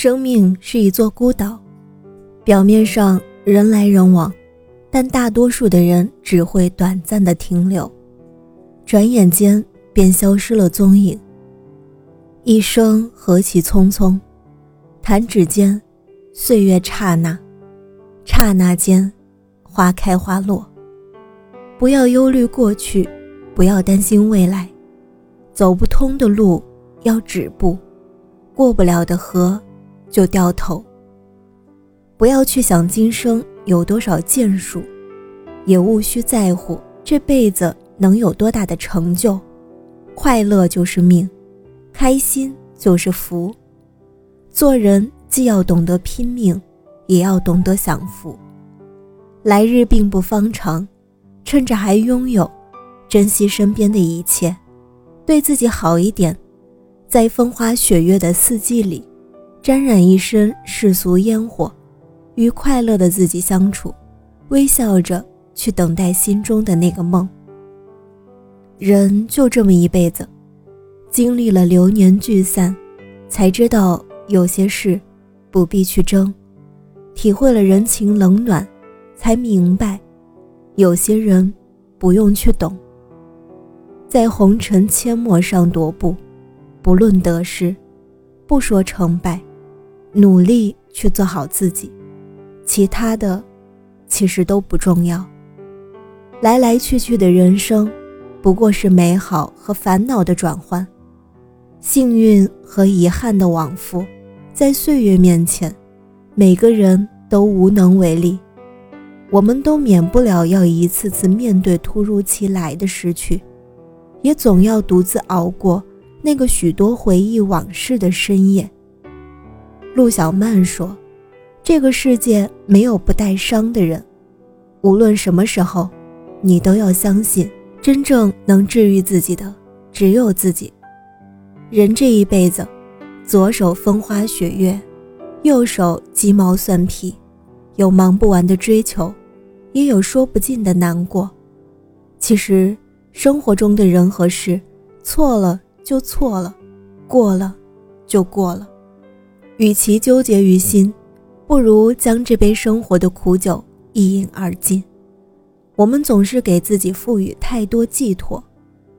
生命是一座孤岛，表面上人来人往，但大多数的人只会短暂的停留，转眼间便消失了踪影。一生何其匆匆，弹指间，岁月刹那，刹那间，花开花落。不要忧虑过去，不要担心未来，走不通的路要止步，过不了的河。就掉头，不要去想今生有多少建树，也无需在乎这辈子能有多大的成就。快乐就是命，开心就是福。做人既要懂得拼命，也要懂得享福。来日并不方长，趁着还拥有，珍惜身边的一切，对自己好一点，在风花雪月的四季里。沾染一身世俗烟火，与快乐的自己相处，微笑着去等待心中的那个梦。人就这么一辈子，经历了流年聚散，才知道有些事不必去争；体会了人情冷暖，才明白有些人不用去懂。在红尘阡陌上踱步，不论得失，不说成败。努力去做好自己，其他的其实都不重要。来来去去的人生，不过是美好和烦恼的转换，幸运和遗憾的往复。在岁月面前，每个人都无能为力。我们都免不了要一次次面对突如其来的失去，也总要独自熬过那个许多回忆往事的深夜。陆小曼说：“这个世界没有不带伤的人，无论什么时候，你都要相信，真正能治愈自己的只有自己。人这一辈子，左手风花雪月，右手鸡毛蒜皮，有忙不完的追求，也有说不尽的难过。其实，生活中的人和事，错了就错了，过了就过了。”与其纠结于心，不如将这杯生活的苦酒一饮而尽。我们总是给自己赋予太多寄托，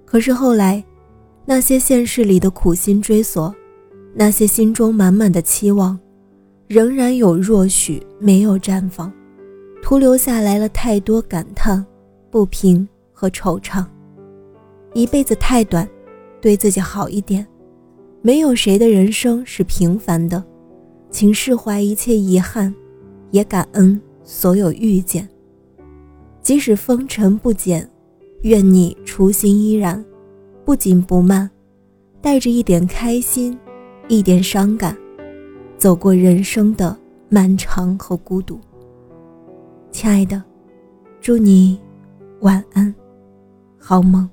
可是后来，那些现实里的苦心追索，那些心中满满的期望，仍然有若许没有绽放，徒留下来了太多感叹、不平和惆怅。一辈子太短，对自己好一点。没有谁的人生是平凡的，请释怀一切遗憾，也感恩所有遇见。即使风尘不减，愿你初心依然，不紧不慢，带着一点开心，一点伤感，走过人生的漫长和孤独。亲爱的，祝你晚安，好梦。